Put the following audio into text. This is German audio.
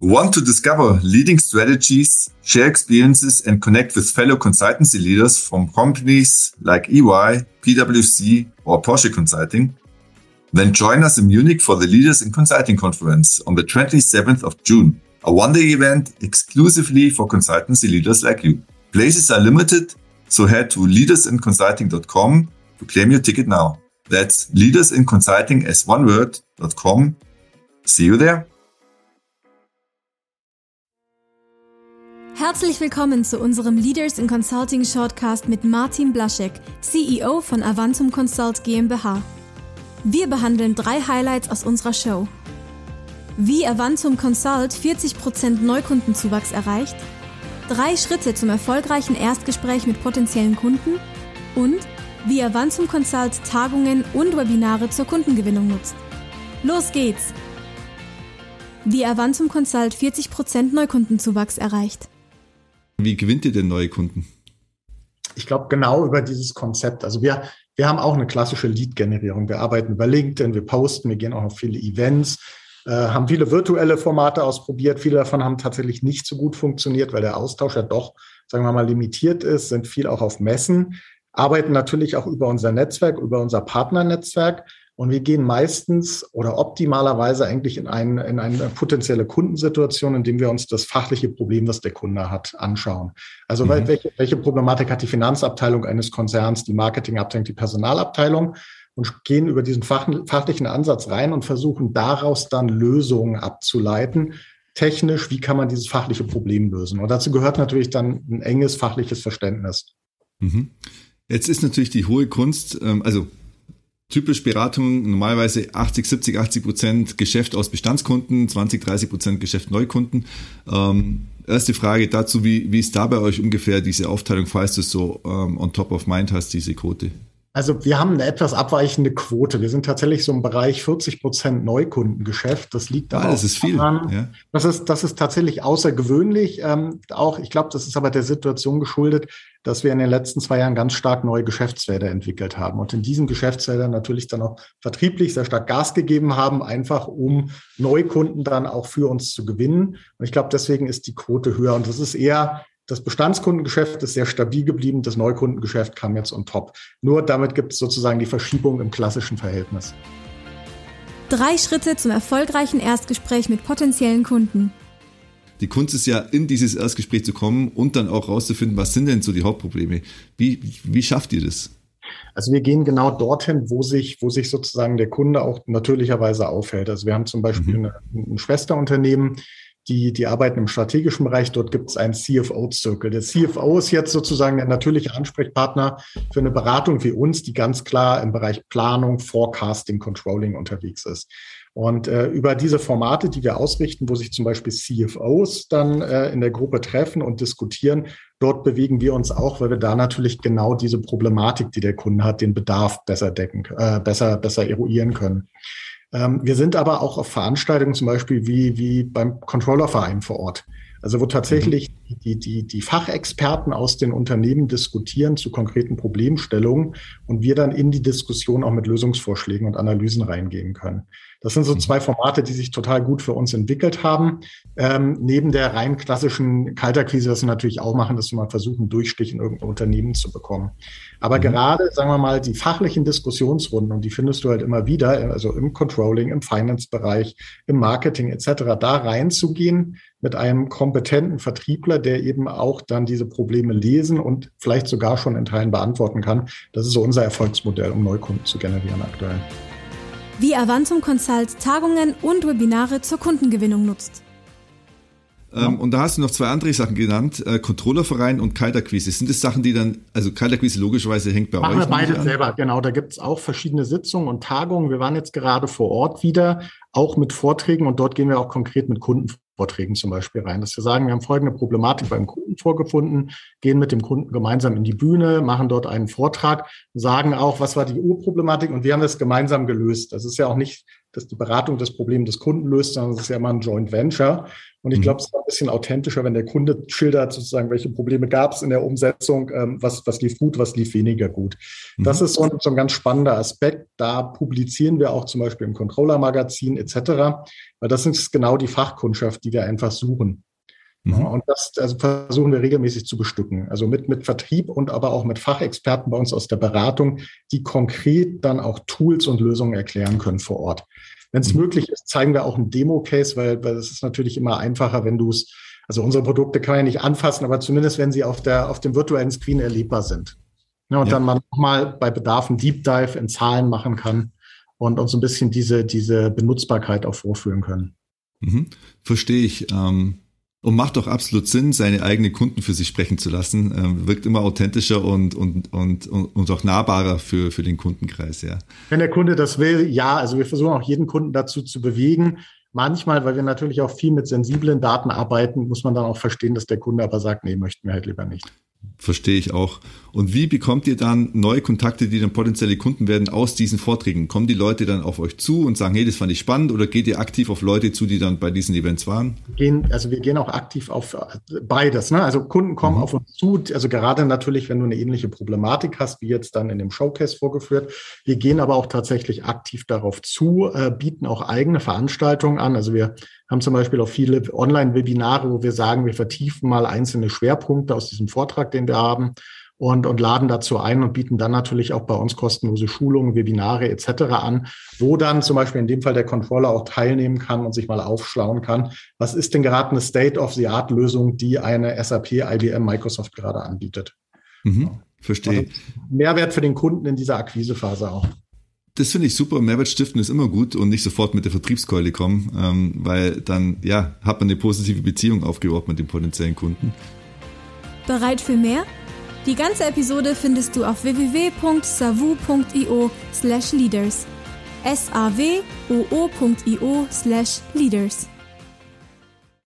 Want to discover leading strategies, share experiences, and connect with fellow consultancy leaders from companies like EY, PwC, or Porsche Consulting? Then join us in Munich for the Leaders in Consulting Conference on the 27th of June, a one-day event exclusively for consultancy leaders like you. Places are limited, so head to leadersinconsulting.com to claim your ticket now. That's leadersinconsulting as one word.com. See you there. Herzlich willkommen zu unserem Leaders in Consulting Shortcast mit Martin Blaschek, CEO von Avantum Consult GmbH. Wir behandeln drei Highlights aus unserer Show. Wie Avantum Consult 40% Neukundenzuwachs erreicht, drei Schritte zum erfolgreichen Erstgespräch mit potenziellen Kunden und wie Avantum Consult Tagungen und Webinare zur Kundengewinnung nutzt. Los geht's! Wie Avantum Consult 40% Neukundenzuwachs erreicht. Wie gewinnt ihr denn neue Kunden? Ich glaube, genau über dieses Konzept. Also wir, wir haben auch eine klassische Lead-Generierung. Wir arbeiten über LinkedIn, wir posten, wir gehen auch auf viele Events, äh, haben viele virtuelle Formate ausprobiert. Viele davon haben tatsächlich nicht so gut funktioniert, weil der Austausch ja doch, sagen wir mal, limitiert ist, sind viel auch auf Messen, arbeiten natürlich auch über unser Netzwerk, über unser Partnernetzwerk und wir gehen meistens oder optimalerweise eigentlich in, ein, in eine potenzielle Kundensituation, indem wir uns das fachliche Problem, das der Kunde hat, anschauen. Also mhm. welche, welche Problematik hat die Finanzabteilung eines Konzerns, die Marketingabteilung, die Personalabteilung und gehen über diesen fachlichen Ansatz rein und versuchen daraus dann Lösungen abzuleiten. Technisch, wie kann man dieses fachliche Problem lösen? Und dazu gehört natürlich dann ein enges fachliches Verständnis. Mhm. Jetzt ist natürlich die hohe Kunst, ähm, also Typisch Beratung normalerweise 80, 70, 80 Prozent Geschäft aus Bestandskunden, 20, 30 Prozent Geschäft Neukunden. Ähm, erste Frage dazu, wie, wie ist da bei euch ungefähr diese Aufteilung, falls du es so ähm, on top of mind hast, diese Quote? Also wir haben eine etwas abweichende Quote. Wir sind tatsächlich so im Bereich 40 Prozent Neukundengeschäft. Das liegt aber ah, das ist viel. Daran, ja. das, ist, das ist tatsächlich außergewöhnlich. Ähm, auch, ich glaube, das ist aber der Situation geschuldet, dass wir in den letzten zwei Jahren ganz stark neue Geschäftsfelder entwickelt haben und in diesen Geschäftsfeldern natürlich dann auch vertrieblich sehr stark Gas gegeben haben, einfach um Neukunden dann auch für uns zu gewinnen. Und ich glaube, deswegen ist die Quote höher. Und das ist eher das Bestandskundengeschäft ist sehr stabil geblieben, das Neukundengeschäft kam jetzt on top. Nur damit gibt es sozusagen die Verschiebung im klassischen Verhältnis. Drei Schritte zum erfolgreichen Erstgespräch mit potenziellen Kunden. Die Kunst ist ja, in dieses Erstgespräch zu kommen und dann auch rauszufinden, was sind denn so die Hauptprobleme? Wie, wie schafft ihr das? Also wir gehen genau dorthin, wo sich, wo sich sozusagen der Kunde auch natürlicherweise aufhält. Also wir haben zum Beispiel mhm. eine, ein Schwesterunternehmen, die, die arbeiten im strategischen Bereich. Dort gibt es einen CFO-Circle. Der CFO ist jetzt sozusagen der natürliche Ansprechpartner für eine Beratung wie uns, die ganz klar im Bereich Planung, Forecasting, Controlling unterwegs ist. Und äh, über diese Formate, die wir ausrichten, wo sich zum Beispiel CFOs dann äh, in der Gruppe treffen und diskutieren, dort bewegen wir uns auch, weil wir da natürlich genau diese Problematik, die der Kunde hat, den Bedarf besser decken, äh, besser, besser eruieren können. Ähm, wir sind aber auch auf Veranstaltungen zum Beispiel wie, wie beim Controllerverein vor Ort. Also wo tatsächlich mhm. die, die, die Fachexperten aus den Unternehmen diskutieren zu konkreten Problemstellungen und wir dann in die Diskussion auch mit Lösungsvorschlägen und Analysen reingehen können. Das sind so mhm. zwei Formate, die sich total gut für uns entwickelt haben. Ähm, neben der rein klassischen Kalterkrise, das wir natürlich auch machen, dass wir mal versuchen, Durchstich in irgendein Unternehmen zu bekommen. Aber mhm. gerade, sagen wir mal, die fachlichen Diskussionsrunden, und die findest du halt immer wieder, also im Controlling, im Finance-Bereich, im Marketing etc., da reinzugehen mit einem kompetenten Vertriebler, der eben auch dann diese Probleme lesen und vielleicht sogar schon in Teilen beantworten kann. Das ist so unser Erfolgsmodell, um Neukunden zu generieren aktuell wie Avantum Consult Tagungen und Webinare zur Kundengewinnung nutzt. Ähm, und da hast du noch zwei andere Sachen genannt, äh, Controllerverein und Kaltakquise. Sind das Sachen, die dann, also Kaltakquise logischerweise hängt bei Machen euch? Machen wir beide selber, genau. Da gibt es auch verschiedene Sitzungen und Tagungen. Wir waren jetzt gerade vor Ort wieder, auch mit Vorträgen und dort gehen wir auch konkret mit Kunden Vorträgen zum Beispiel rein, dass wir sagen, wir haben folgende Problematik beim Kunden vorgefunden, gehen mit dem Kunden gemeinsam in die Bühne, machen dort einen Vortrag, sagen auch, was war die Urproblematik und wir haben das gemeinsam gelöst. Das ist ja auch nicht dass die Beratung das Problem des Kunden löst, sondern es ist ja immer ein Joint Venture. Und ich mhm. glaube, es ist ein bisschen authentischer, wenn der Kunde schildert, sozusagen, welche Probleme gab es in der Umsetzung, ähm, was, was lief gut, was lief weniger gut. Mhm. Das ist so ein, so ein ganz spannender Aspekt. Da publizieren wir auch zum Beispiel im Controller-Magazin etc., weil das ist genau die Fachkundschaft, die wir einfach suchen. Mhm. und das also versuchen wir regelmäßig zu bestücken. Also mit, mit Vertrieb und aber auch mit Fachexperten bei uns aus der Beratung, die konkret dann auch Tools und Lösungen erklären können vor Ort. Wenn es mhm. möglich ist, zeigen wir auch einen Demo-Case, weil, weil es ist natürlich immer einfacher, wenn du es, also unsere Produkte kann man ja nicht anfassen, aber zumindest wenn sie auf der, auf dem virtuellen Screen erlebbar sind. Ja, und ja. dann man nochmal bei Bedarf einen Deep Dive in Zahlen machen kann und uns ein bisschen diese, diese Benutzbarkeit auch vorführen können. Mhm. Verstehe ich. Ähm und macht doch absolut Sinn, seine eigenen Kunden für sich sprechen zu lassen. Ähm, wirkt immer authentischer und, und, und, und auch nahbarer für, für den Kundenkreis, ja. Wenn der Kunde das will, ja. Also wir versuchen auch jeden Kunden dazu zu bewegen. Manchmal, weil wir natürlich auch viel mit sensiblen Daten arbeiten, muss man dann auch verstehen, dass der Kunde aber sagt, nee, möchten wir halt lieber nicht. Verstehe ich auch. Und wie bekommt ihr dann neue Kontakte, die dann potenzielle Kunden werden, aus diesen Vorträgen? Kommen die Leute dann auf euch zu und sagen, hey, das fand ich spannend oder geht ihr aktiv auf Leute zu, die dann bei diesen Events waren? Gehen, also wir gehen auch aktiv auf äh, beides. Ne? Also Kunden kommen mhm. auf uns zu, also gerade natürlich, wenn du eine ähnliche Problematik hast, wie jetzt dann in dem Showcase vorgeführt. Wir gehen aber auch tatsächlich aktiv darauf zu, äh, bieten auch eigene Veranstaltungen an. Also wir haben zum Beispiel auch viele Online-Webinare, wo wir sagen, wir vertiefen mal einzelne Schwerpunkte aus diesem Vortrag, den wir haben und, und laden dazu ein und bieten dann natürlich auch bei uns kostenlose Schulungen, Webinare etc. an, wo dann zum Beispiel in dem Fall der Controller auch teilnehmen kann und sich mal aufschlauen kann. Was ist denn gerade eine State-of-the-Art-Lösung, die eine SAP, IBM, Microsoft gerade anbietet? Mhm, verstehe. Also Mehrwert für den Kunden in dieser Akquisephase auch. Das finde ich super. Mehrwert stiften ist immer gut und nicht sofort mit der Vertriebskeule kommen, ähm, weil dann ja hat man eine positive Beziehung aufgebaut mit dem potenziellen Kunden. Bereit für mehr? Die ganze Episode findest du auf www.savu.io/leaders. s a w o o.io/leaders.